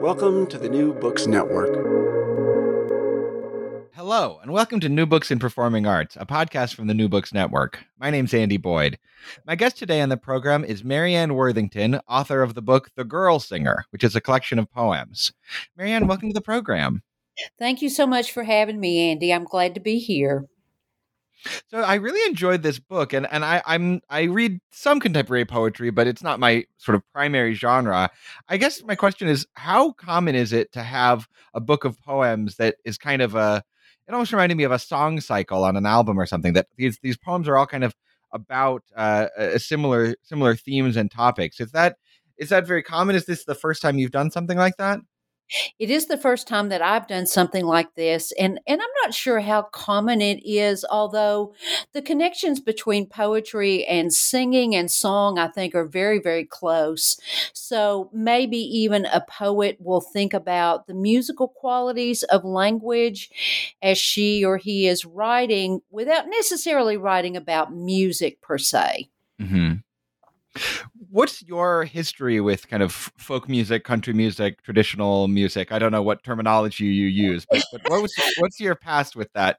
Welcome to the New Books Network. Hello, and welcome to New Books in Performing Arts, a podcast from the New Books Network. My name's Andy Boyd. My guest today on the program is Marianne Worthington, author of the book The Girl Singer, which is a collection of poems. Marianne, welcome to the program. Thank you so much for having me, Andy. I'm glad to be here. So I really enjoyed this book, and and I, I'm I read some contemporary poetry, but it's not my sort of primary genre. I guess my question is, how common is it to have a book of poems that is kind of a it almost reminded me of a song cycle on an album or something that these these poems are all kind of about uh, similar similar themes and topics. Is that is that very common? Is this the first time you've done something like that it is the first time that I've done something like this, and and I'm not sure how common it is. Although the connections between poetry and singing and song, I think, are very very close. So maybe even a poet will think about the musical qualities of language as she or he is writing, without necessarily writing about music per se. Mm-hmm. What's your history with kind of folk music, country music, traditional music? I don't know what terminology you use, but, but what was what's your past with that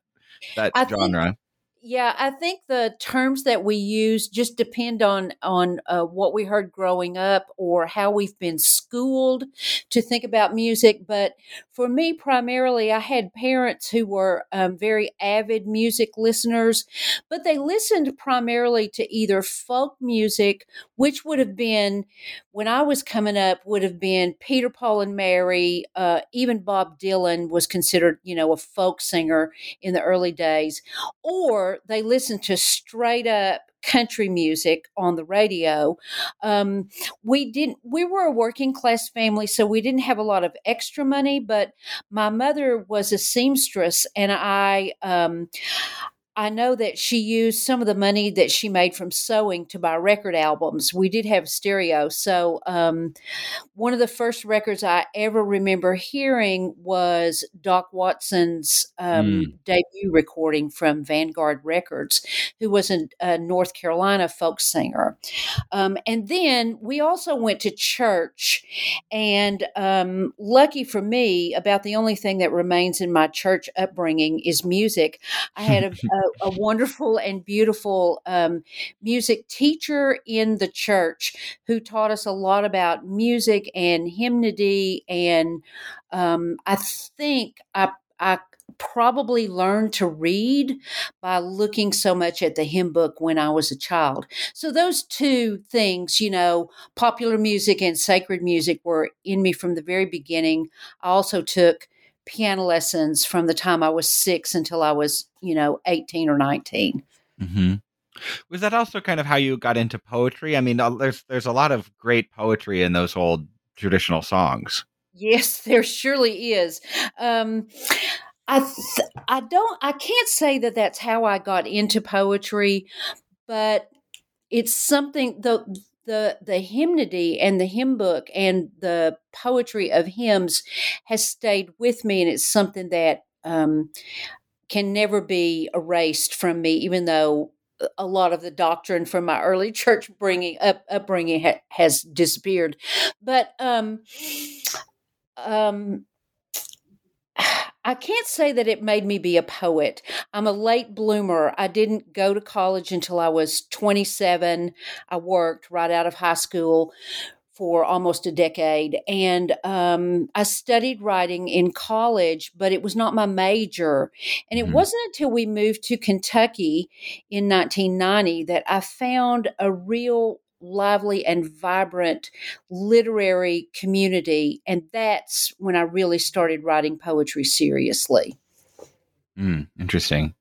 that I genre? Think, yeah, I think the terms that we use just depend on on uh, what we heard growing up or how we've been schooled to think about music. But for me, primarily, I had parents who were um, very avid music listeners, but they listened primarily to either folk music, which would have been when I was coming up, would have been Peter, Paul, and Mary. Uh, even Bob Dylan was considered, you know, a folk singer in the early days, or they listen to straight up country music on the radio. Um, we didn't. We were a working class family, so we didn't have a lot of extra money. But my mother was a seamstress, and I. Um, I know that she used some of the money that she made from sewing to buy record albums. We did have stereo. So, um, one of the first records I ever remember hearing was Doc Watson's um, mm. debut recording from Vanguard Records, who was a, a North Carolina folk singer. Um, and then we also went to church. And um, lucky for me, about the only thing that remains in my church upbringing is music. I had a, a a, wonderful and beautiful um, music teacher in the church who taught us a lot about music and hymnody. And um, I think I, I probably learned to read by looking so much at the hymn book when I was a child. So those two things, you know, popular music and sacred music were in me from the very beginning. I also took piano lessons from the time I was six until I was, you know, 18 or 19. Mm-hmm. Was that also kind of how you got into poetry? I mean, there's there's a lot of great poetry in those old traditional songs. Yes, there surely is. Um, I th- I don't I can't say that that's how I got into poetry, but it's something the the the hymnody and the hymn book and the poetry of hymns has stayed with me, and it's something that um, can never be erased from me, even though a lot of the doctrine from my early church bringing up upbringing ha- has disappeared. But um, um, I can't say that it made me be a poet. I'm a late bloomer. I didn't go to college until I was 27. I worked right out of high school for almost a decade. And um, I studied writing in college, but it was not my major. And it Mhm. wasn't until we moved to Kentucky in 1990 that I found a real lively and vibrant literary community. And that's when I really started writing poetry seriously. Mm, interesting.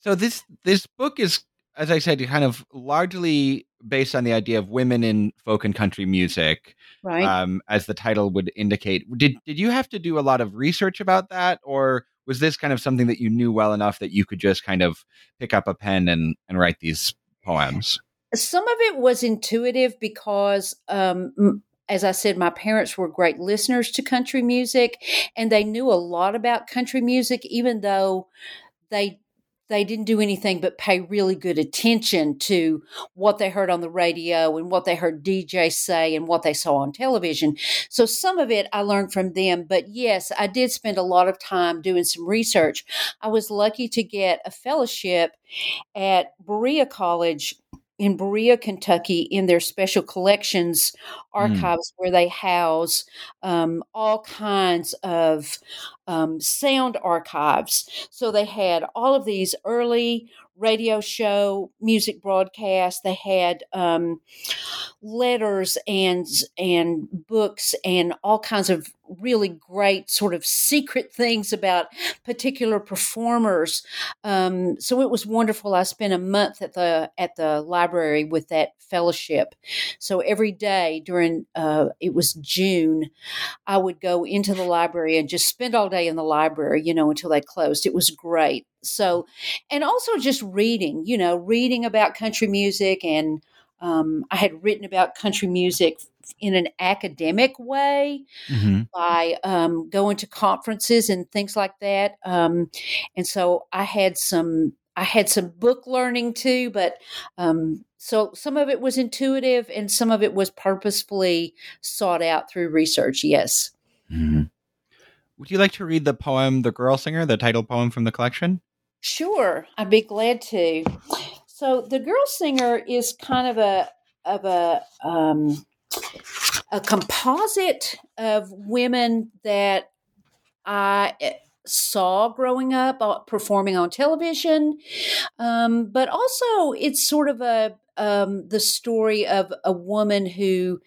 So this this book is, as I said, kind of largely based on the idea of women in folk and country music, Right. um, as the title would indicate. Did did you have to do a lot of research about that, or was this kind of something that you knew well enough that you could just kind of pick up a pen and and write these poems? Some of it was intuitive because um as I said, my parents were great listeners to country music and they knew a lot about country music, even though they they didn't do anything but pay really good attention to what they heard on the radio and what they heard DJ say and what they saw on television. So some of it I learned from them, but yes, I did spend a lot of time doing some research. I was lucky to get a fellowship at Berea College in Berea, Kentucky, in their special collections archives where they house um, all kinds of um, sound archives. So they had all of these early radio show music broadcast. They had um, letters and and books and all kinds of really great sort of secret things about particular performers. Um, so it was wonderful. I spent a month at the at the library with that fellowship. So every day during uh, it was June, I would go into the library and just spend all day in the library, you know, until they closed. It was great. So, and also just reading, you know, reading about country music and um, I had written about country music in an academic way Mm-hmm. by um, going to conferences and things like that. Um, and so I had some I had some book learning too, but um, so some of it was intuitive and some of it was purposefully sought out through research. Yes. Mm-hmm. Would you like to read the poem "The Girl Singer," the title poem from the collection? Sure, I'd be glad to. So the girl singer is kind of a of a um, a composite of women that I eh, saw growing up uh, performing on television, um, but also it's sort of a um, the story of a woman who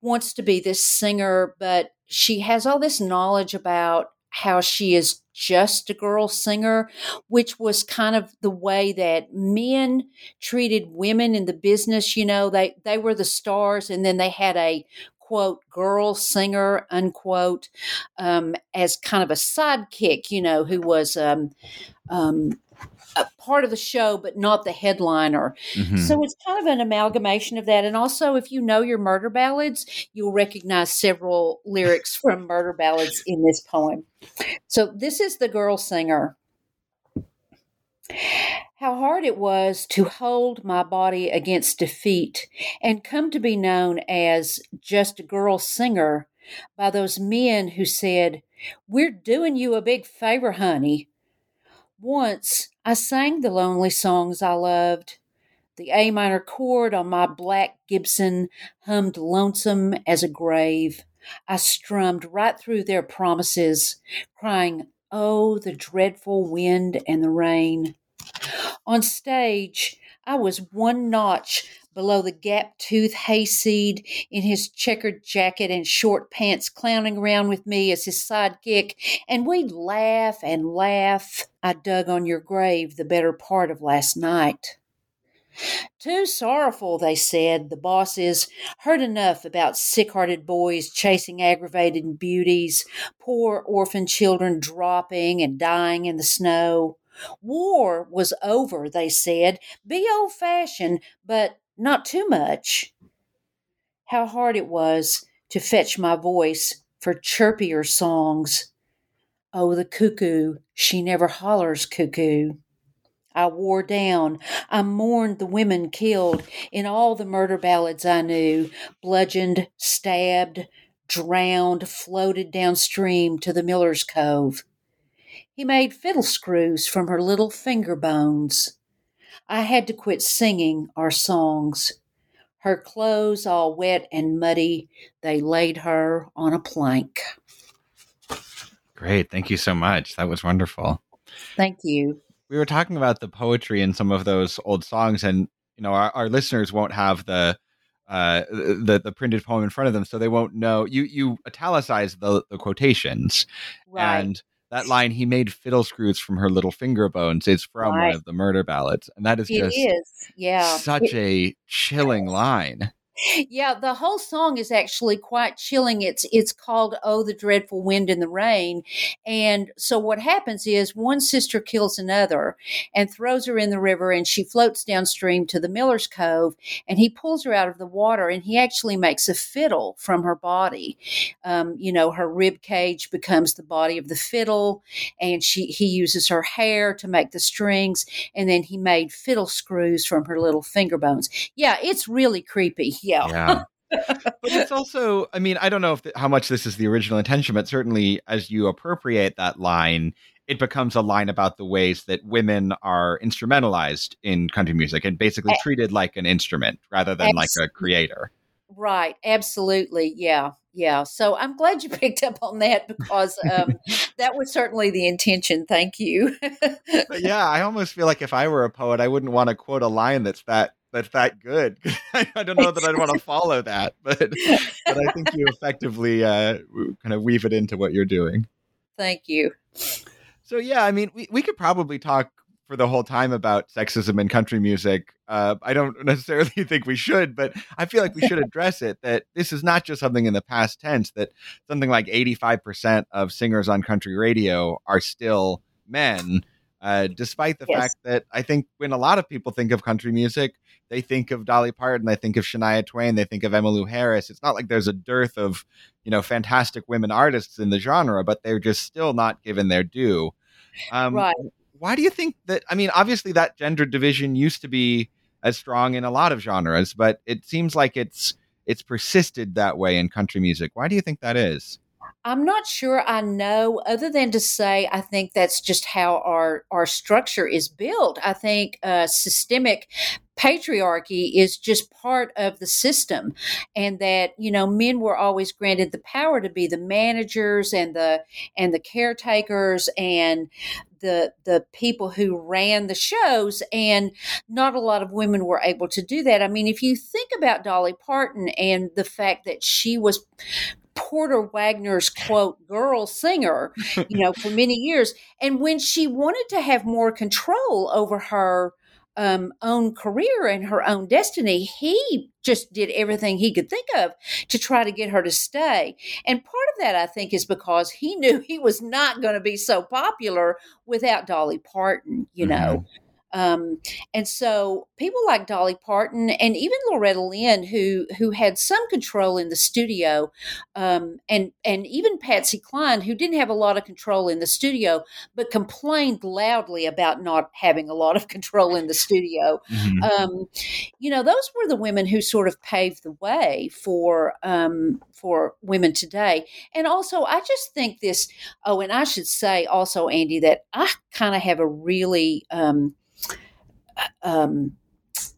wants to be this singer, but she has all this knowledge about how she is just a girl singer, which was kind of the way that men treated women in the business. You know, they, they were the stars, and then they had a quote girl singer unquote um, as kind of a sidekick, you know, who was um, um, a part of the show but not the headliner. Mhm. So it's kind of an amalgamation of that. And also, if you know your murder ballads, you'll recognize several lyrics from murder ballads in this poem. So this is the girl singer. How hard it was to hold my body against defeat and come to be known as just a girl singer by those men who said, We're doing you a big favor, honey. Once I sang the lonely songs I loved. The A minor chord on my black Gibson hummed lonesome as a grave. I strummed right through their promises, crying, Oh, the dreadful wind and the rain. On stage, I was one notch below the gap tooth hayseed in his checkered jacket and short pants, clowning around with me as his sidekick, and we'd laugh and laugh. I dug on your grave the better part of last night. Too sorrowful, they said. The bosses heard enough about sick hearted boys chasing aggravated beauties, poor orphan children dropping and dying in the snow. War was over, they said. Be old fashioned, but not too much. How hard it was to fetch my voice for chirpier songs. Oh, the cuckoo, she never hollers cuckoo. I wore down. I mourned the women killed in all the murder ballads I knew bludgeoned, stabbed, drowned, floated downstream to the Miller's Cove. He made fiddle screws from her little finger bones. I had to quit singing our songs. Her clothes all wet and muddy, they laid her on a plank. Great. Thank you so much. That was wonderful. Thank you. We were talking about the poetry in some of those old songs, and you know, our, our listeners won't have the uh the the printed poem in front of them so they won't know you you italicize the the quotations Right. and that line he made fiddle screws from her little finger bones is from one of the murder ballads and that is It just is. Yeah. such a chilling line Yeah, the whole song is actually quite chilling. It's it's called "Oh, the Dreadful Wind and the Rain," and so what happens is one sister kills another and throws her in the river, and she floats downstream to the Miller's Cove, and he pulls her out of the water, and he actually makes a fiddle from her body. Um, you know, her rib cage becomes the body of the fiddle, and she he uses her hair to make the strings, and then he made fiddle screws from her little finger bones. Yeah, it's really creepy. Yeah. yeah but it's also i mean i don't know if th- how much this is the original intention but certainly as you appropriate that line it becomes a line about the ways that women are instrumentalized in country music and basically treated like an instrument rather than like a creator Right. Absolutely. Yeah. Yeah. So I'm glad you picked up on that because um, that was certainly the intention. Thank you. but yeah i almost feel like if i were a poet i wouldn't want to quote a line that's that that's that good i don't know that i'd want to follow that but but i think you effectively uh kind of weave it into what you're doing Thank you. So yeah, I mean, we, we could probably talk for the whole time about sexism in country music. Uh, I don't necessarily think we should, but I feel like we should address it. That this is not just something in the past tense. That something like eighty five percent of singers on country radio are still men, uh, despite the Yes. fact that I think when a lot of people think of country music, they think of Dolly Parton, they think of Shania Twain, they think of Emmylou Harris. It's not like there's a dearth of you know fantastic women artists in the genre, but they're just still not given their due. Um, Right. Why do you think that? I mean, obviously that gender division used to be as strong in a lot of genres, but it seems like it's it's persisted that way in country music. Why do you think that is? I'm not sure I know, other than to say I think that's just how our our structure is built. I think uh, systemic patriarchy is just part of the system and that you know men were always granted the power to be the managers and the and the caretakers and the the people who ran the shows and not a lot of women were able to do that i mean if you think about dolly parton and the fact that she was Porter Wagoner's quote girl singer, you know, for many years. And when she wanted to have more control over her um, own career and her own destiny, he just did everything he could think of to try to get her to stay. And part of that, I think, is because he knew he was not going to be so popular without Dolly Parton, you know. Um, and so people like Dolly Parton and even Loretta Lynn, who who had some control in the studio, um, and and even Patsy Cline, who didn't have a lot of control in the studio, but complained loudly about not having a lot of control in the studio. Mhm. Um, you know, those were the women who sort of paved the way for um, for women today. And also, I just think this. Oh, and I should say also, Andy, that I kind of have a really um, um,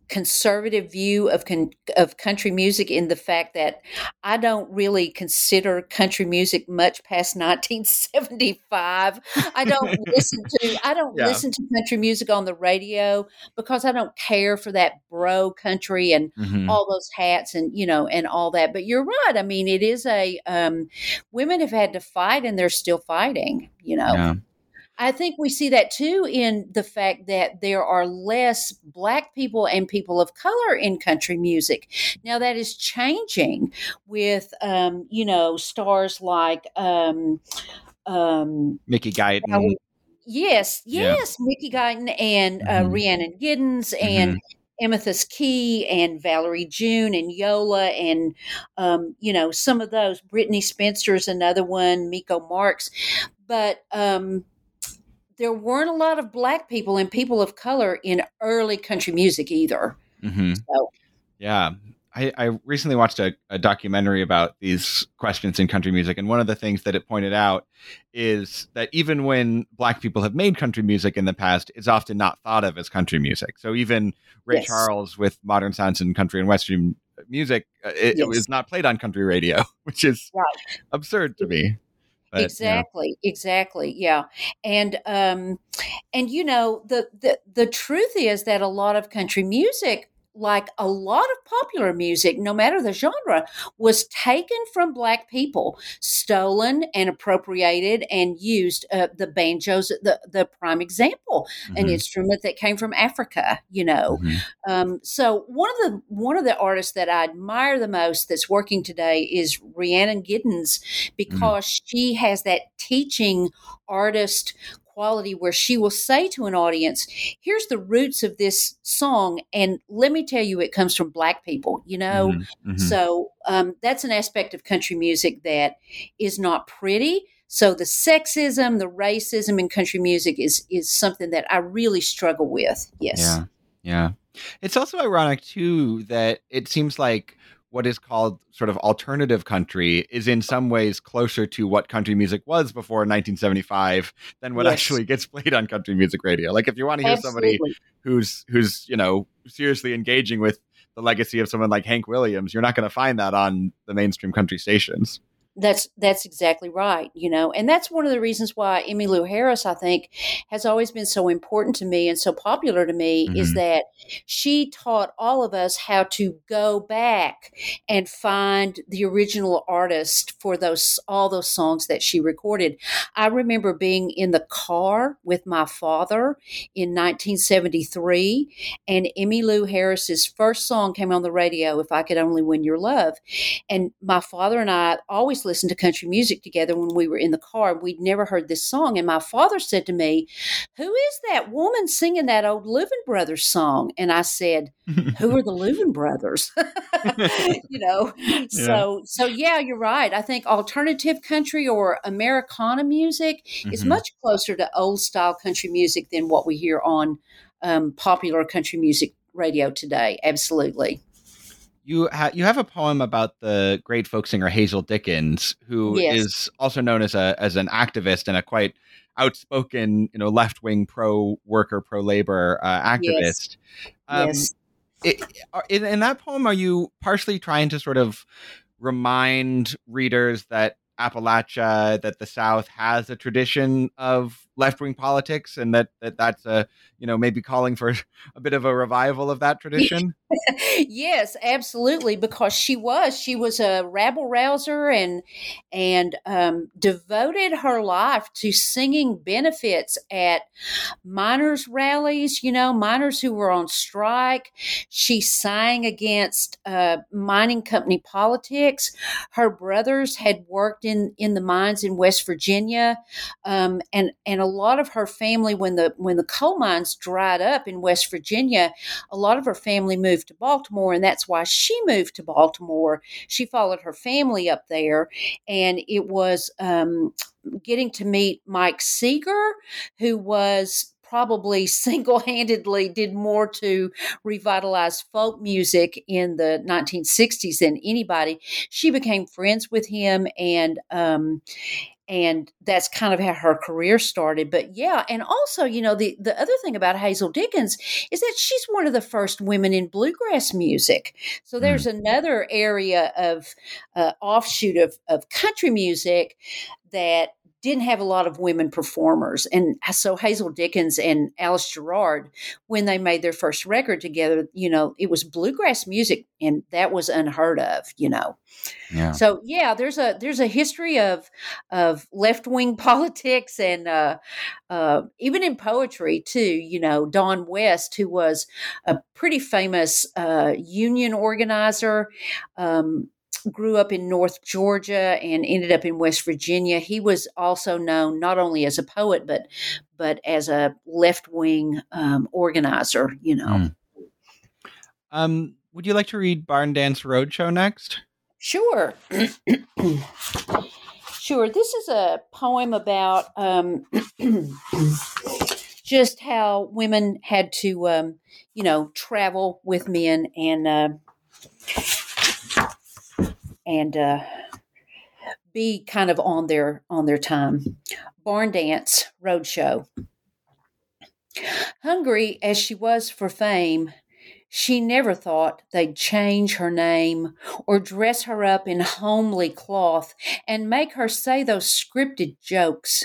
conservative view of con- of country music in the fact that I don't really consider country music much past 1975. I don't listen to I don't Yeah. listen to country music on the radio because I don't care for that bro country and Mhm. all those hats and you know and all that. But you're right. I mean, it is a um, women have had to fight and they're still fighting. You know. Yeah. I think we see that too in the fact that there are less black people and people of color in country music. Now that is changing with, um, you know, stars like, um, um, Mickey Guyton. we- yes, Yeah. yes, Mickey Guyton and uh, Mhm. Rhiannon Giddens and Amythyst Kiah and Valerie June and Yola and um, you know some of those. Brittney Spencer is another one. Miko Marks, but um, there weren't a lot of black people and people of color in early country music either. hmm So- Yeah. I, I recently watched a, a documentary about these questions in country music, and one of the things that it pointed out is that even when black people have made country music in the past, it's often not thought of as country music. So even Ray Yes. Charles with Modern Sounds and Country and Western music, uh, it, yes. it, was not played on country radio, which is right. absurd to me. But, exactly, you know. exactly, yeah, and um, and you know the the the truth is that a lot of country music like a lot of popular music, no matter the genre, was taken from black people, stolen and appropriated and used. Uh, the banjos, the the prime example, mm-hmm. an instrument that came from Africa. You know, mm-hmm. um, so one of the one of the artists that I admire the most that's working today is Rhiannon Giddens mm-hmm. because mm-hmm. she has that teaching artist quality where she will say to an audience, here's the roots of this song. And let me tell you, it comes from black people, you know? Mm-hmm, mm-hmm. So um, that's an aspect of country music that is not pretty. So the sexism, the racism in country music is is something that I really struggle with. Yes. Yeah. Yeah. It's also ironic too that it seems like what is called sort of alternative country is in oh. some ways closer to what country music was before 1975 than what yes. actually gets played on country music radio. Like if you want to hear Absolutely. somebody who's who's, you know, seriously engaging with the legacy of someone like Hank Williams, you're not going to find that on the mainstream country stations. That's that's exactly right, you know, and that's one of the reasons why Emmylou Harris, I think, has always been so important to me and so popular to me mm-hmm. is that she taught all of us how to go back and find the original artist for those all those songs that she recorded. I remember being in the car with my father in 1973, and Emmylou Harris's first song came on the radio, "If I Could Only Win Your Love," and my father and I always listened to country music together when we were in the car. We'd never heard this song. And my father said to me, Who is that woman singing that old Louvin Brothers song? And I said, Who are the Louvin Brothers? you know, yeah. so, so yeah, you're right. I think alternative country or Americana music mm-hmm. is much closer to old style country music than what we hear on um, popular country music radio today. Absolutely you ha- you have a poem about the great folk singer Hazel Dickens, who yes. is also known as a as an activist and a quite outspoken, you know, left wing pro worker, pro labor uh, activist. Yes. Um, yes. It, in, in that poem, are you partially trying to sort of remind readers that Appalachia, that the South has a tradition of left wing politics, and that, that that's a you know maybe calling for a bit of a revival of that tradition. yes, absolutely, because she was she was a rabble rouser and and um, devoted her life to singing benefits at miners rallies. You know, miners who were on strike. She sang against uh, mining company politics. Her brothers had worked in in the mines in West Virginia, um, and and a lot of her family when the when the coal mines dried up in West Virginia, a lot of her family moved to Baltimore, and that's why she moved to Baltimore. She followed her family up there, and it was um, getting to meet Mike Seeger, who was probably single handedly did more to revitalize folk music in the 1960s than anybody. She became friends with him and, um, and that's kind of how her career started but yeah and also you know the the other thing about hazel dickens is that she's one of the first women in bluegrass music so there's mm. another area of uh, offshoot of, of country music that didn't have a lot of women performers. And so Hazel Dickens and Alice Gerrard, when they made their first record together, you know, it was bluegrass music and that was unheard of, you know. Yeah. So yeah, there's a there's a history of of left wing politics and uh, uh, even in poetry too. You know, Don West, who was a pretty famous uh, union organizer, um, grew up in North Georgia and ended up in West Virginia. He was also known not only as a poet but but as a left wing um, organizer. You know. Mm. Um, would you like to read Barn Dance Roadshow next? Sure. sure. This is a poem about um, just how women had to, um, you know, travel with men and. Uh, and uh, be kind of on their on their time. Barn dance roadshow. Hungry as she was for fame, She never thought they'd change her name or dress her up in homely cloth and make her say those scripted jokes.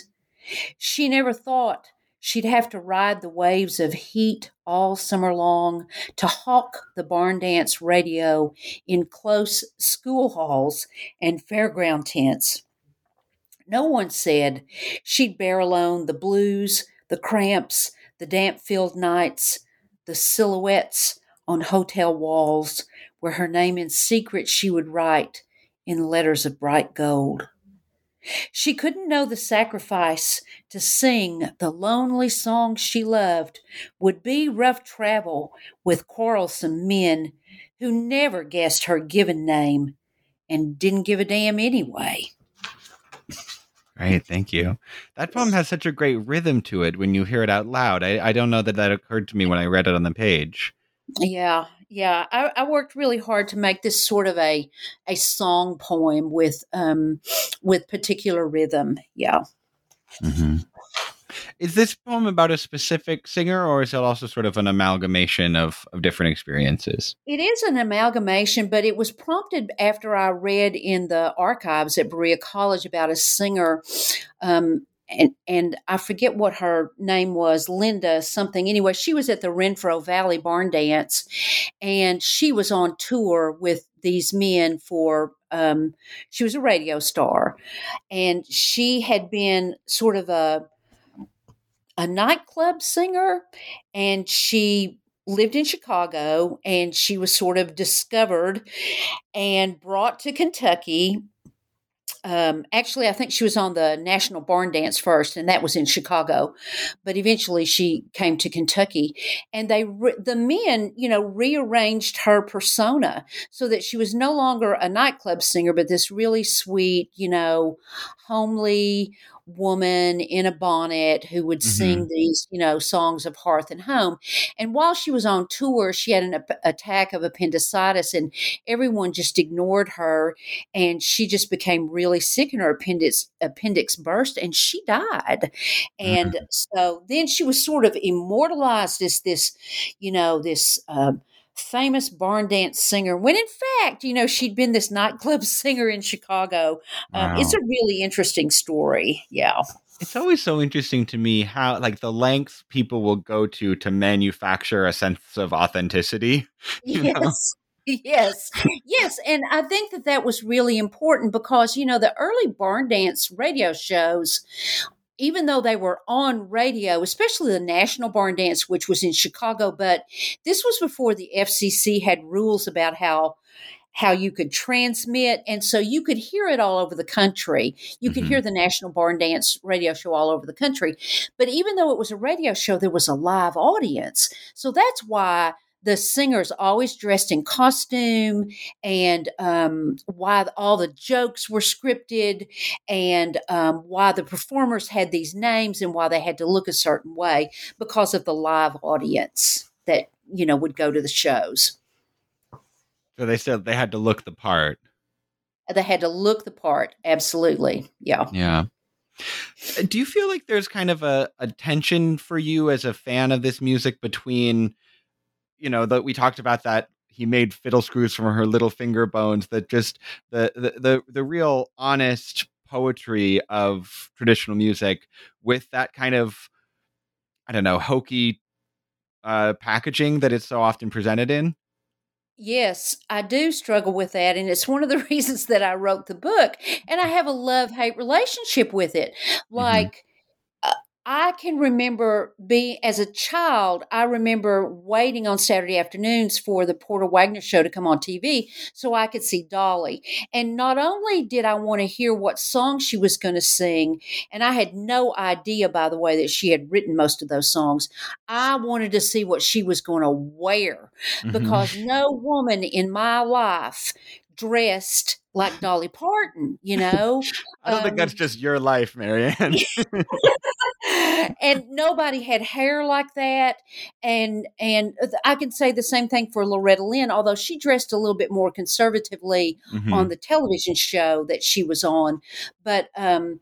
She never thought she'd have to ride the waves of heat all summer long to hawk the barn dance radio in close school halls and fairground tents. No one said she'd bear alone the blues, the cramps, the damp filled nights, the silhouettes on hotel walls where her name in secret she would write in letters of bright gold. She couldn't know the sacrifice to sing the lonely songs she loved would be rough travel with quarrelsome men who never guessed her given name and didn't give a damn anyway. Right, thank you. That poem has such a great rhythm to it when you hear it out loud. I, I don't know that that occurred to me when I read it on the page. Yeah, yeah. I, I worked really hard to make this sort of a a song poem with um with particular rhythm. Yeah. Mm-hmm. Is this poem about a specific singer, or is it also sort of an amalgamation of, of different experiences? It is an amalgamation, but it was prompted after I read in the archives at Berea College about a singer um, and and I forget what her name was, Linda something. Anyway, she was at the Renfro Valley Barn Dance, and she was on tour with these men for. Um, she was a radio star, and she had been sort of a a nightclub singer, and she lived in Chicago, and she was sort of discovered and brought to Kentucky um, actually, I think she was on the National Barn Dance first, and that was in Chicago. But eventually, she came to Kentucky, and they re- the men, you know, rearranged her persona so that she was no longer a nightclub singer, but this really sweet, you know, homely woman in a bonnet who would mm-hmm. sing these, you know, songs of hearth and home. And while she was on tour, she had an ap- attack of appendicitis, and everyone just ignored her. And she just became really sick, and her appendix appendix burst, and she died. And mm-hmm. so then she was sort of immortalized as this, you know, this. Um, famous barn dance singer when in fact you know she'd been this nightclub singer in chicago. Um, wow. it's a really interesting story. Yeah. It's always so interesting to me how like the lengths people will go to to manufacture a sense of authenticity yes know? yes. Yes. And i think that that was really important because you know the early barn dance radio shows even though they were on radio, especially the National Barn Dance, which was in Chicago, but this was before the FCC had rules about how how you could transmit and so you could hear it all over the country you could mm-hmm. hear the national barn dance radio show all over the country but even though it was a radio show there was a live audience so that's why the singers always dressed in costume and um, why all the jokes were scripted and um, why the performers had these names and why they had to look a certain way because of the live audience that you know would go to the shows. So they said they had to look the part. They had to look the part absolutely yeah. Yeah. Do you feel like there's kind of a, a tension for you as a fan of this music between you know that we talked about that he made fiddle screws from her little finger bones that just the the the, the real honest poetry of traditional music with that kind of i don't know hokey uh packaging that it's so often presented in Yes, I do struggle with that. And it's one of the reasons that I wrote the book. And I have a love hate relationship with it. Mm-hmm. Like, mm-hmm. I can remember being as a child, I remember waiting on Saturday afternoons for the Porter Wagoner show to come on TV so I could see Dolly. And not only did I want to hear what song she was going to sing, and I had no idea, by the way, that she had written most of those songs, I wanted to see what she was going to wear mm-hmm. because no woman in my life dressed like Dolly Parton, you know. I don't um, think that's um just your life, Marianne. and nobody had hair like that. And and I can say the same thing for Loretta Lynn, although she dressed a little bit more conservatively mm-hmm. on the television show that she was on. But um,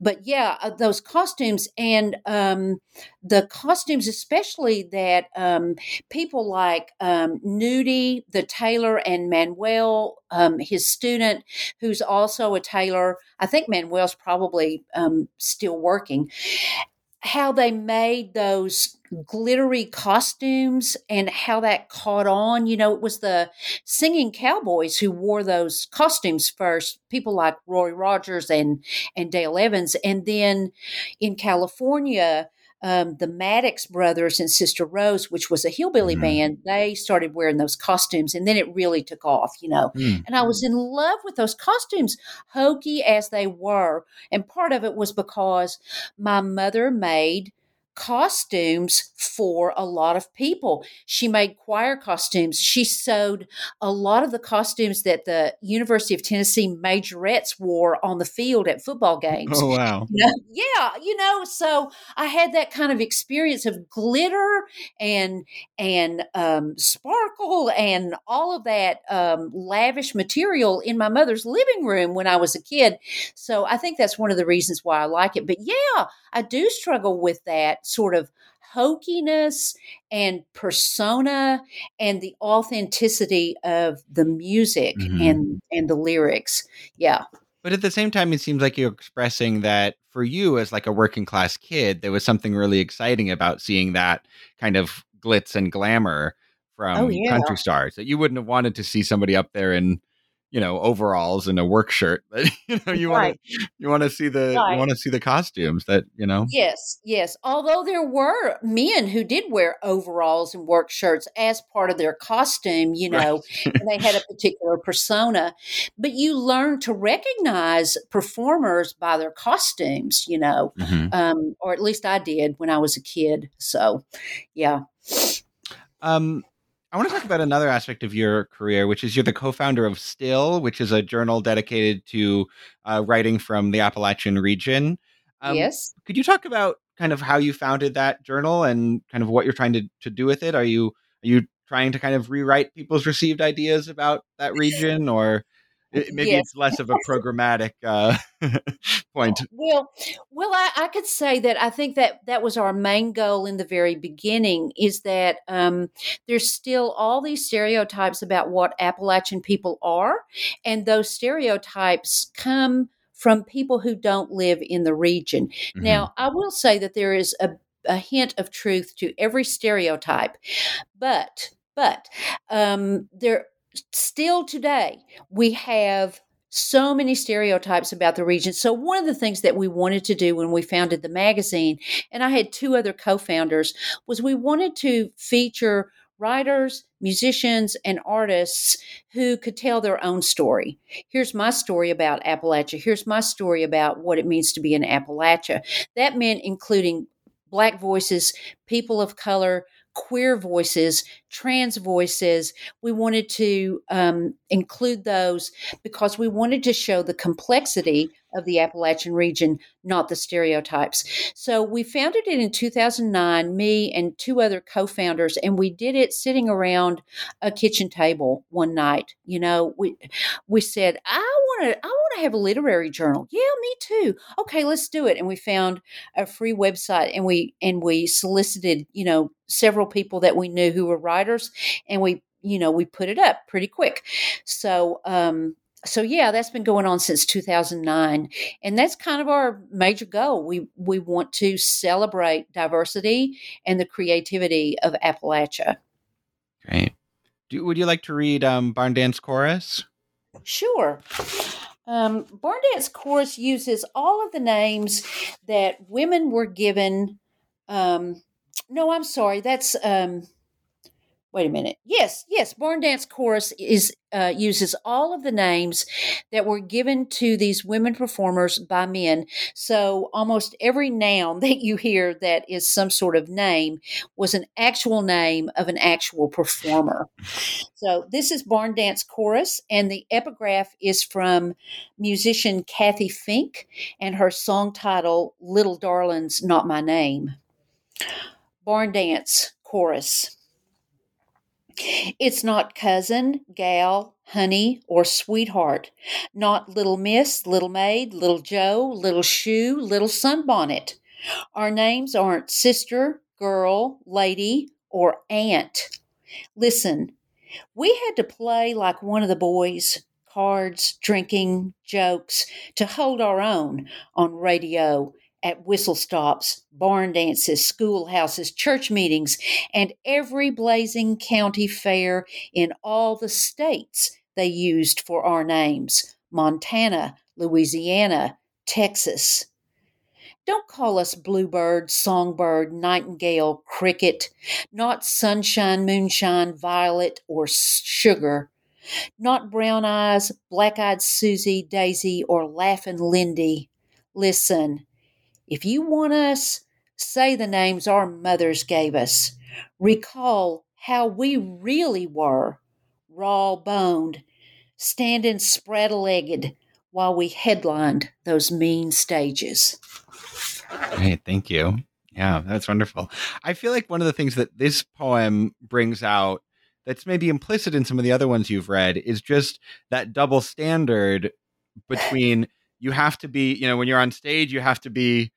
but yeah, uh, those costumes and um, the costumes, especially that um, people like um, Nudie, the tailor, and Manuel, um, his student, who's also a tailor. I think Manuel's probably um, still working. How they made those glittery costumes and how that caught on. You know, it was the singing cowboys who wore those costumes first, people like Roy Rogers and and Dale Evans. And then in California, um, the Maddox brothers and Sister Rose, which was a hillbilly mm-hmm. band, they started wearing those costumes, and then it really took off, you know. Mm-hmm. And I was in love with those costumes, hokey as they were. And part of it was because my mother made costumes for a lot of people. She made choir costumes. She sewed a lot of the costumes that the University of Tennessee majorettes wore on the field at football games. Oh, wow. You know? Yeah, you know, so I had that kind of experience of glitter and and um, sparkle and all of that um, lavish material in my mother's living room when I was a kid. So I think that's one of the reasons why I like it. But yeah, I do struggle with that sort of hokiness and persona and the authenticity of the music mm-hmm. and and the lyrics yeah but at the same time it seems like you're expressing that for you as like a working class kid there was something really exciting about seeing that kind of glitz and glamour oh, from oh, yeah. country stars that you wouldn't have wanted to see somebody up there in you know overalls and a work shirt but you know you right. want to you want to see the right. you want to see the costumes that you know yes yes although there were men who did wear overalls and work shirts as part of their costume you know right. and they had a particular persona but you learn to recognize performers by their costumes you know mm-hmm. um, or at least i did when i was a kid so yeah um I want to talk about another aspect of your career, which is you're the co-founder of Still, which is a journal dedicated to uh, writing from the Appalachian region. Um, yes. Could you talk about kind of how you founded that journal and kind of what you're trying to, to do with it? Are you are you trying to kind of rewrite people's received ideas about that region, or maybe yes. it's less of a programmatic uh, point. Well, well, I, I, could say that I think that that was our main goal in the very beginning. Is that um, there's still all these stereotypes about what Appalachian people are, and those stereotypes come from people who don't live in the region. Mm-hmm. Now, I will say that there is a, a hint of truth to every stereotype, but but um, there still today, we have so many stereotypes about the region. So, one of the things that we wanted to do when we founded the magazine, and I had two other co founders, was we wanted to feature writers, musicians, and artists who could tell their own story. Here's my story about Appalachia. Here's my story about what it means to be in Appalachia. That meant including Black voices, people of color, queer voices, trans voices. We wanted to um, include those because we wanted to show the complexity of the Appalachian region, not the stereotypes. So we founded it in 2009, me and two other co founders, and we did it sitting around a kitchen table one night. You know, we, we said, I want to, I want to have a literary journal. Yeah, me too. Okay, let's do it. And we found a free website and we, and we solicited, you know, several people that we knew who were writers and we you know we put it up pretty quick. So um so yeah that's been going on since 2009 and that's kind of our major goal. We we want to celebrate diversity and the creativity of appalachia. Great. Do, would you like to read um, barn dance chorus? Sure. Um, barn dance chorus uses all of the names that women were given um, no i'm sorry that's um, wait a minute. Yes, yes. Barn Dance Chorus is uh, uses all of the names that were given to these women performers by men. So almost every noun that you hear that is some sort of name was an actual name of an actual performer. So this is Barn Dance Chorus, and the epigraph is from musician Cathy Fink, and her song title "Little Darling's Not My Name." Barn Dance Chorus. It's not cousin, gal, honey, or sweetheart. Not little miss, little maid, little Joe, little shoe, little sunbonnet. Our names aren't sister, girl, lady, or aunt. Listen, we had to play like one of the boys cards, drinking, jokes to hold our own on radio at whistle stops, barn dances, schoolhouses, church meetings, and every blazing county fair in all the states they used for our names Montana, Louisiana, Texas. Don't call us bluebird, songbird, nightingale, cricket, not sunshine, moonshine, violet, or sugar, not brown eyes, black eyed Susie, Daisy, or laughing Lindy. Listen, if you want us, say the names our mothers gave us. Recall how we really were raw boned, standing spread legged while we headlined those mean stages. Great, thank you. Yeah, that's wonderful. I feel like one of the things that this poem brings out that's maybe implicit in some of the other ones you've read is just that double standard between you have to be, you know, when you're on stage, you have to be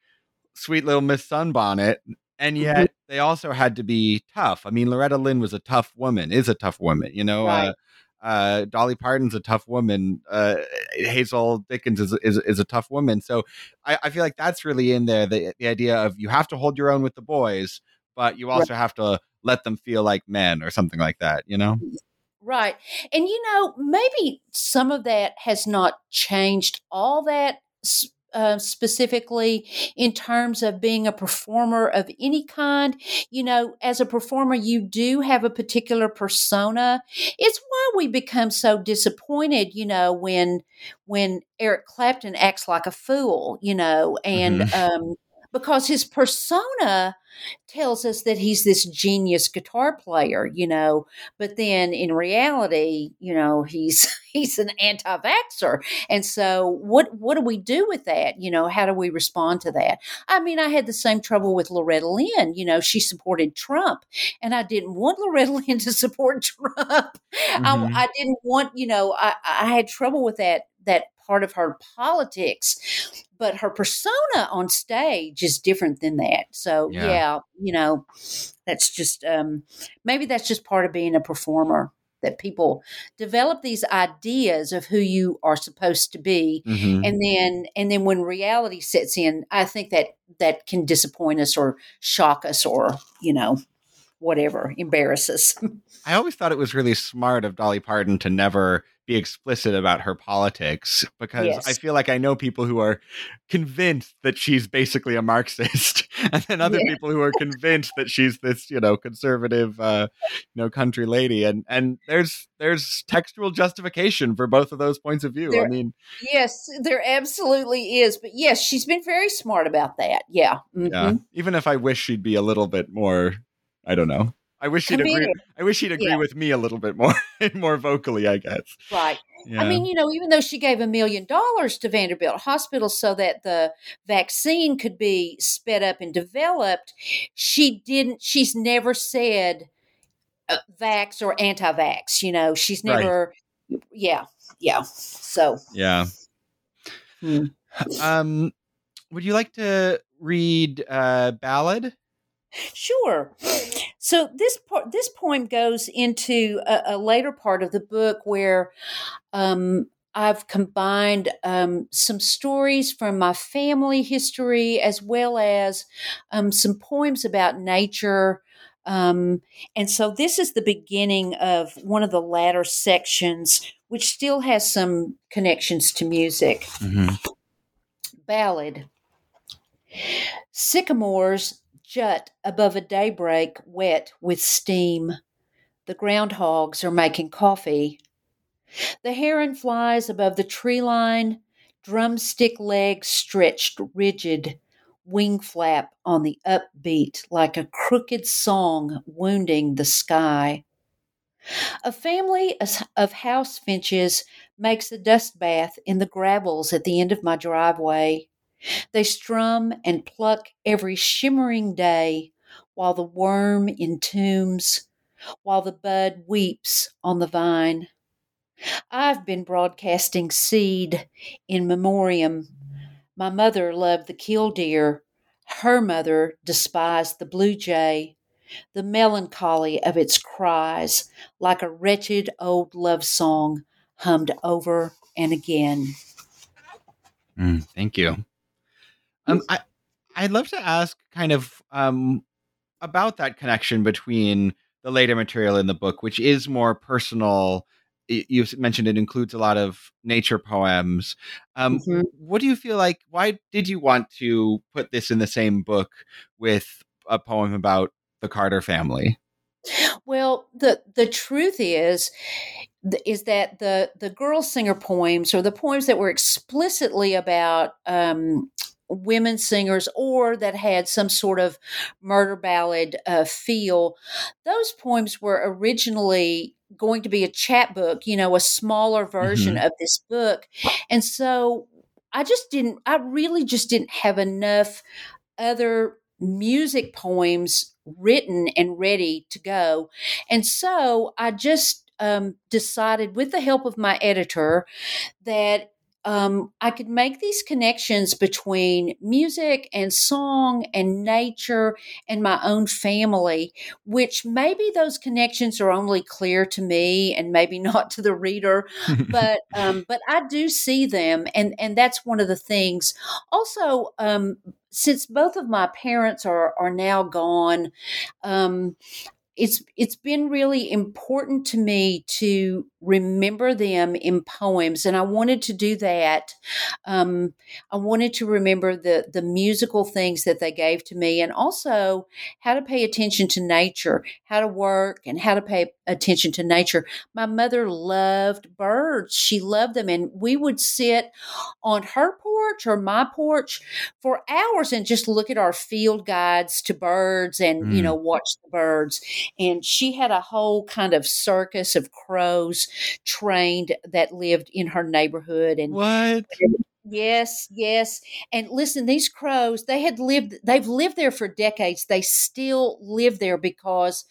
sweet little Miss Sunbonnet. And mm-hmm. yet they also had to be tough. I mean, Loretta Lynn was a tough woman, is a tough woman, you know. Right. Uh, uh, Dolly Parton's a tough woman. Uh, Hazel Dickens is, is, is a tough woman. So I, I, feel like that's really in there. The, the idea of you have to hold your own with the boys, but you also right. have to let them feel like men or something like that, you know? Right. And, you know, maybe some of that has not changed all that uh, specifically in terms of being a performer of any kind. You know, as a performer, you do have a particular persona. It's why we become so disappointed, you know, when when Eric Clapton acts like a fool, you know, and mm-hmm. um, because his persona tells us that he's this genius guitar player, you know, but then in reality, you know, he's he's an anti-vaxxer. And so what what do we do with that? You know, how do we respond to that? I mean, I had the same trouble with Loretta Lynn, you know, she supported Trump and I didn't want Loretta Lynn to support Trump. Mm-hmm. I, I, didn't want, you know, I, I had trouble with that that part of her politics but her persona on stage is different than that. So yeah, yeah you know that's just um, maybe that's just part of being a performer that people develop these ideas of who you are supposed to be. Mm-hmm. and then and then when reality sets in i think that that can disappoint us or shock us or you know whatever embarrass us. I always thought it was really smart of dolly parton to never be explicit about her politics because yes. I feel like I know people who are convinced that she's basically a Marxist, and then other yeah. people who are convinced that she's this, you know, conservative, uh, you know, country lady. And and there's there's textual justification for both of those points of view. There, I mean, yes, there absolutely is. But yes, she's been very smart about that. Yeah, mm-hmm. yeah. Even if I wish she'd be a little bit more, I don't know, I wish he'd agree. I wish he'd agree yeah. with me a little bit more, more vocally. I guess. Right. Yeah. I mean, you know, even though she gave a million dollars to Vanderbilt Hospital so that the vaccine could be sped up and developed, she didn't. She's never said uh, vax or anti-vax. You know, she's never. Right. Yeah. Yeah. So. Yeah. Hmm. Um, would you like to read uh, ballad? Sure. So this part, this poem goes into a, a, later part of the book where um, I've combined um, some stories from my family history as well as um, some poems about nature. Um, and so this is the beginning of one of the latter sections, which still has some connections to music. Mm-hmm. Ballad. Sycamores jut above a daybreak wet with steam. The groundhogs are making coffee. The heron flies above the tree line, drumstick legs stretched rigid, wing flap on the upbeat like a crooked song wounding the sky. A family of house finches makes a dust bath in the gravels at the end of my driveway. They strum and pluck every shimmering day while the worm entombs, while the bud weeps on the vine. I've been broadcasting seed in memoriam. My mother loved the killdeer. Her mother despised the blue jay. The melancholy of its cries, like a wretched old love song, hummed over and again. Mm, thank you. Um, I I'd love to ask kind of um, about that connection between the later material in the book, which is more personal. You mentioned it includes a lot of nature poems. Um, mm-hmm. What do you feel like? Why did you want to put this in the same book with a poem about the Carter family? Well, the the truth is is that the the girl singer poems or the poems that were explicitly about um, women singers or that had some sort of murder ballad uh, feel, those poems were originally going to be a chapbook, you know, a smaller version mm-hmm. of this book. And so I just didn't, I really just didn't have enough other music poems written and ready to go. And so I just um, decided, with the help of my editor, that um, I could make these connections between music and song and nature and my own family, which maybe those connections are only clear to me and maybe not to the reader, but um, but I do see them, and and that's one of the things. Also, um, since both of my parents are are now gone, um, it's it's been really important to me to remember them in poems and i wanted to do that. Um, i wanted to remember the the musical things that they gave to me and also how to pay attention to nature how to work and how to pay attention to nature. My mother loved birds. She loved them and we would sit on her porch or my porch for hours and just look at our field guides to birds and mm. you know watch the birds and she had a whole kind of circus of crows trained that lived in her neighborhood and what Yes, yes. And listen, these crows, they had lived, they've lived there for decades. They still live there because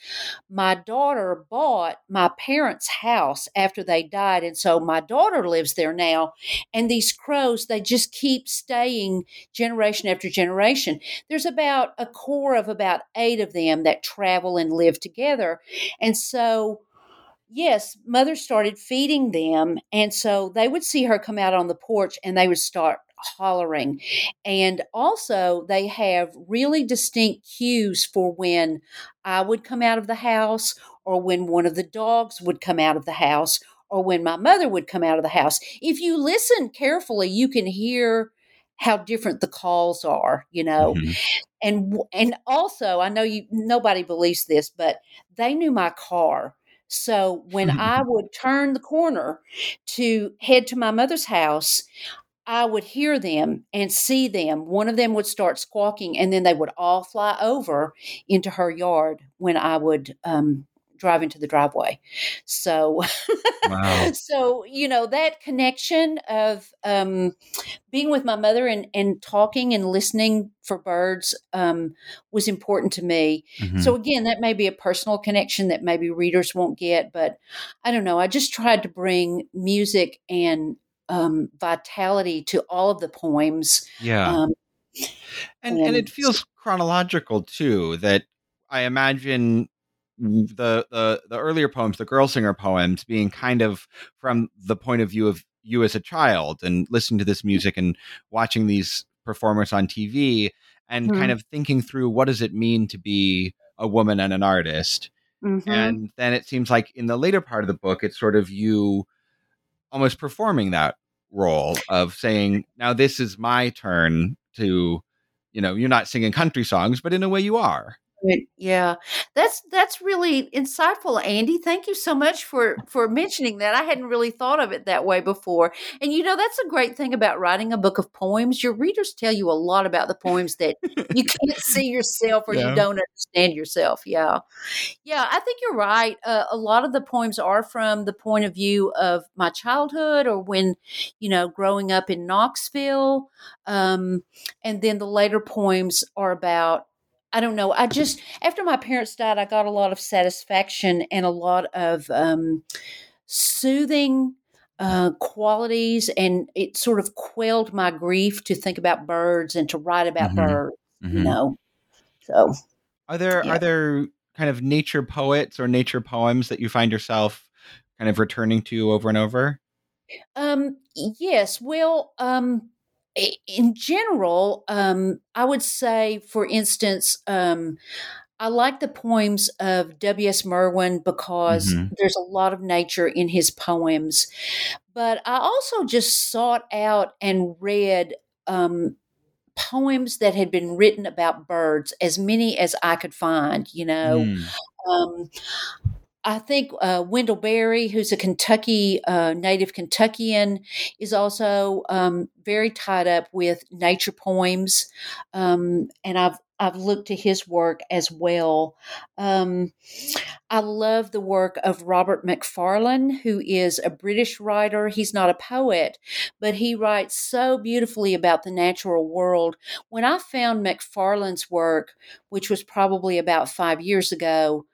my daughter bought my parents' house after they died. And so my daughter lives there now. And these crows, they just keep staying generation after generation. There's about a core of about eight of them that travel and live together. And so, yes, mother started feeding them. And so they would see her come out on the porch and they would start hollering. And also, they have really distinct cues for when I would come out of the house or when one of the dogs would come out of the house or when my mother would come out of the house. If you listen carefully, you can hear how different the calls are, you know. Mm-hmm. And and also, I know you nobody believes this, but they knew my car so when I would turn the corner to head to my mother's house, I would hear them and see them. One of them would start squawking, and then they would all fly over into her yard when I would um, drive into the driveway. So, wow. so you know that connection of um, being with my mother and and talking and listening for birds um, was important to me. Mm-hmm. So again, that may be a personal connection that maybe readers won't get, but I don't know. I just tried to bring music and um, vitality to all of the poems. Yeah. Um, and, and, and it feels chronological too that I imagine the the the earlier poems, the girl singer poems, being kind of from the point of view of you as a child and listening to this music and watching these performers on TV and mm-hmm. kind of thinking through what does it mean to be a woman and an artist. Mm-hmm. And then it seems like in the later part of the book, it's sort of you almost performing that role of saying, now this is my turn to, you know, you're not singing country songs, but in a way you are. Yeah, that's that's really insightful, Andy. Thank you so much for for mentioning that. I hadn't really thought of it that way before. And you know, that's a great thing about writing a book of poems. Your readers tell you a lot about the poems that you can't see yourself or yeah. you don't understand yourself. Yeah, yeah, I think you're right. Uh, a lot of the poems are from the point of view of my childhood or when you know growing up in Knoxville, um, and then the later poems are about I don't know. I just after my parents died, I got a lot of satisfaction and a lot of um, soothing uh, qualities, and it sort of quelled my grief to think about birds and to write about mm-hmm. birds. Mm-hmm. You know, so are there yeah. are there kind of nature poets or nature poems that you find yourself kind of returning to over and over? Um, yes. Well, um, in general, um, I would say, for instance, um, I like the poems of W.S. Merwin because mm-hmm. there's a lot of nature in his poems. But I also just sought out and read um, poems that had been written about birds, as many as I could find, you know. Mm. Um, I think uh, Wendell Berry, who's a Kentucky uh, native Kentuckian, is also um, very tied up with nature poems, um, and I've I've looked to his work as well. Um, I love the work of Robert Macfarlane, who is a British writer. He's not a poet, but he writes so beautifully about the natural world. When I found Macfarlane's work, which was probably about five years ago,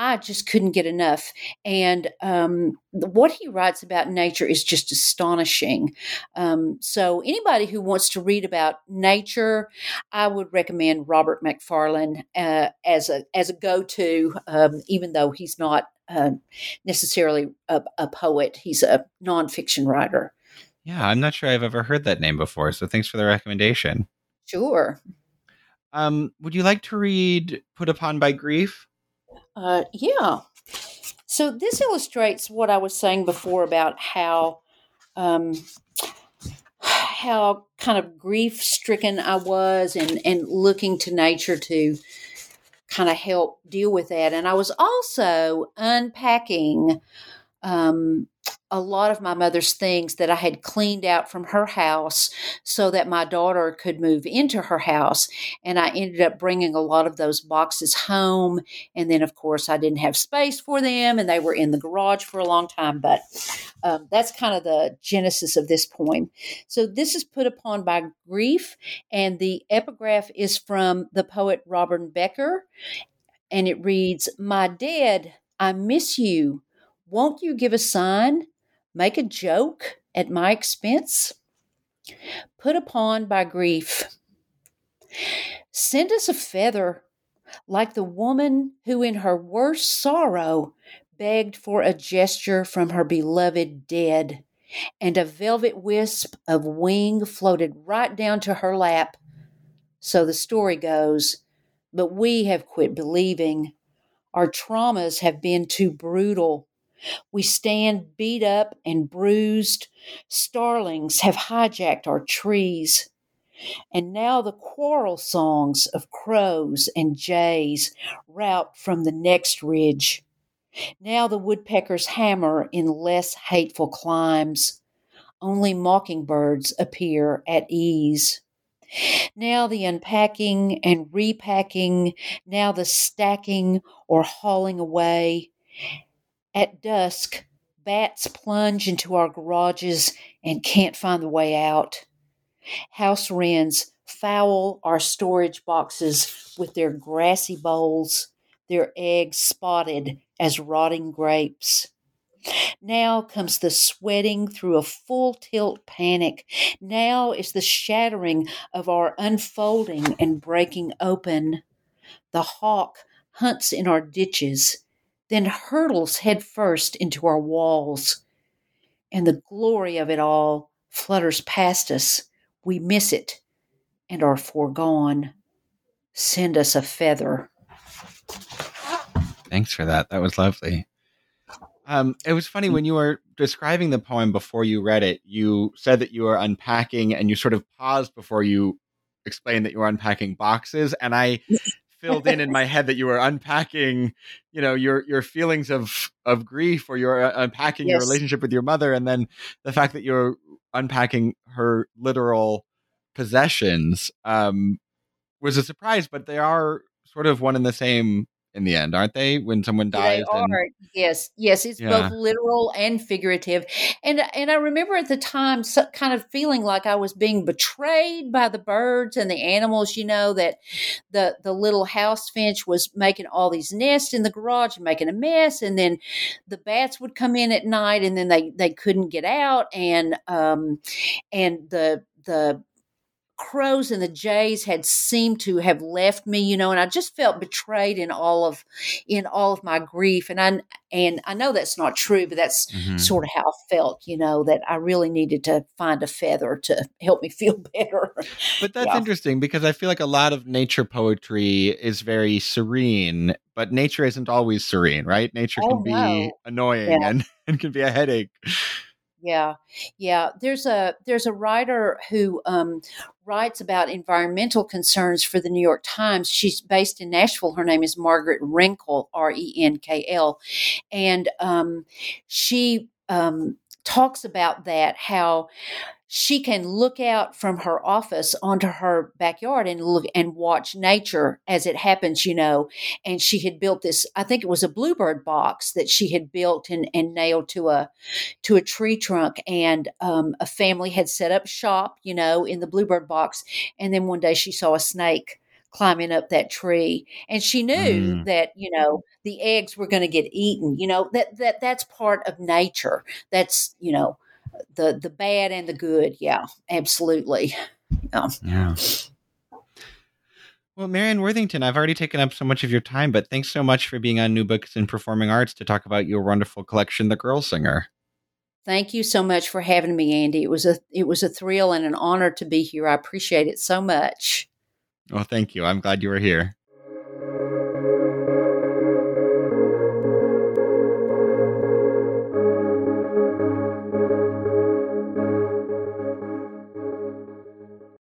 I just couldn't get enough. And um, what he writes about nature is just astonishing. Um, so, anybody who wants to read about nature, I would recommend Robert Macfarlane uh, as a as a go to. Um, even though he's not uh, necessarily a, a poet, he's a nonfiction writer. Yeah, I'm not sure I've ever heard that name before. So, thanks for the recommendation. Sure. Um, would you like to read Put Upon by Grief? Uh, yeah. So this illustrates what I was saying before about how um, how kind of grief stricken I was, and and looking to nature to kind of help deal with that. And I was also unpacking um, a lot of my mother's things that I had cleaned out from her house so that my daughter could move into her house. And I ended up bringing a lot of those boxes home. And then, of course, I didn't have space for them and they were in the garage for a long time. But um, that's kind of the genesis of this poem. So this is put upon by grief. And the epigraph is from the poet Robert Becker. And it reads, My dead, I miss you. Won't you give a sign? make a joke at my expense, put upon by grief. Send us a feather, like the woman who, in her worst sorrow, begged for a gesture from her beloved dead, and a velvet wisp of wing floated right down to her lap. So the story goes, but we have quit believing. Our traumas have been too brutal. We stand beat up and bruised. Starlings have hijacked our trees. And now the quarrel songs of crows and jays rout from the next ridge. Now the woodpeckers hammer in less hateful climes. Only mockingbirds appear at ease. Now the unpacking and repacking, now the stacking or hauling away, at dusk, bats plunge into our garages and can't find the way out. House wrens foul our storage boxes with their grassy bowls, their eggs spotted as rotting grapes. Now comes the sweating through a full tilt panic. Now is the shattering of our unfolding and breaking open. The hawk hunts in our ditches then hurtles headfirst into our walls. And the glory of it all flutters past us. We miss it and are foregone. Send us a feather. Thanks for that. That was lovely. Um, it was funny when you were describing the poem before you read it. You said that you were unpacking, and you sort of paused before you explained that you were unpacking boxes. And I filled in in my head that you were unpacking, you know, your your feelings of of grief or you're uh, unpacking yes. your relationship with your mother, and then the fact that you're unpacking her literal possessions um, was a surprise. But they are sort of one and the same in the end, aren't they? When someone dies, they and... are. Yes, yes, it's yeah. both literal and figurative. And and I remember at the time, so, kind of feeling like I was being betrayed by the birds and the animals. You know that the the little house finch was making all these nests in the garage and making a mess, and then the bats would come in at night, and then they they couldn't get out, and um and the the crows and the jays had seemed to have left me you know and i just felt betrayed in all of in all of my grief and i and i know that's not true but that's mm-hmm. sort of how i felt you know that i really needed to find a feather to help me feel better but that's yeah. interesting because i feel like a lot of nature poetry is very serene but nature isn't always serene right nature oh, can be annoying yeah. and, and can be a headache yeah, yeah. There's a there's a writer who um, writes about environmental concerns for the New York Times. She's based in Nashville. Her name is Margaret Renkl, R E N K L, and um, she um, talks about that how she can look out from her office onto her backyard and look and watch nature as it happens, you know. And she had built this, I think it was a bluebird box that she had built and, and nailed to a to a tree trunk. And um, a family had set up shop, you know, in the bluebird box. And then one day she saw a snake climbing up that tree and she knew mm. that you know the eggs were going to get eaten you know that that that's part of nature that's you know the the bad and the good. Yeah, absolutely. Yeah. yeah. Well, Marianne Worthington, I've already taken up so much of your time, but thanks so much for being on New Books in Performing Arts to talk about your wonderful collection, The Girl Singer. Thank you so much for having me, Andy. It was a it was a thrill and an honor to be here. I appreciate it so much. Well, thank you. I'm glad you were here.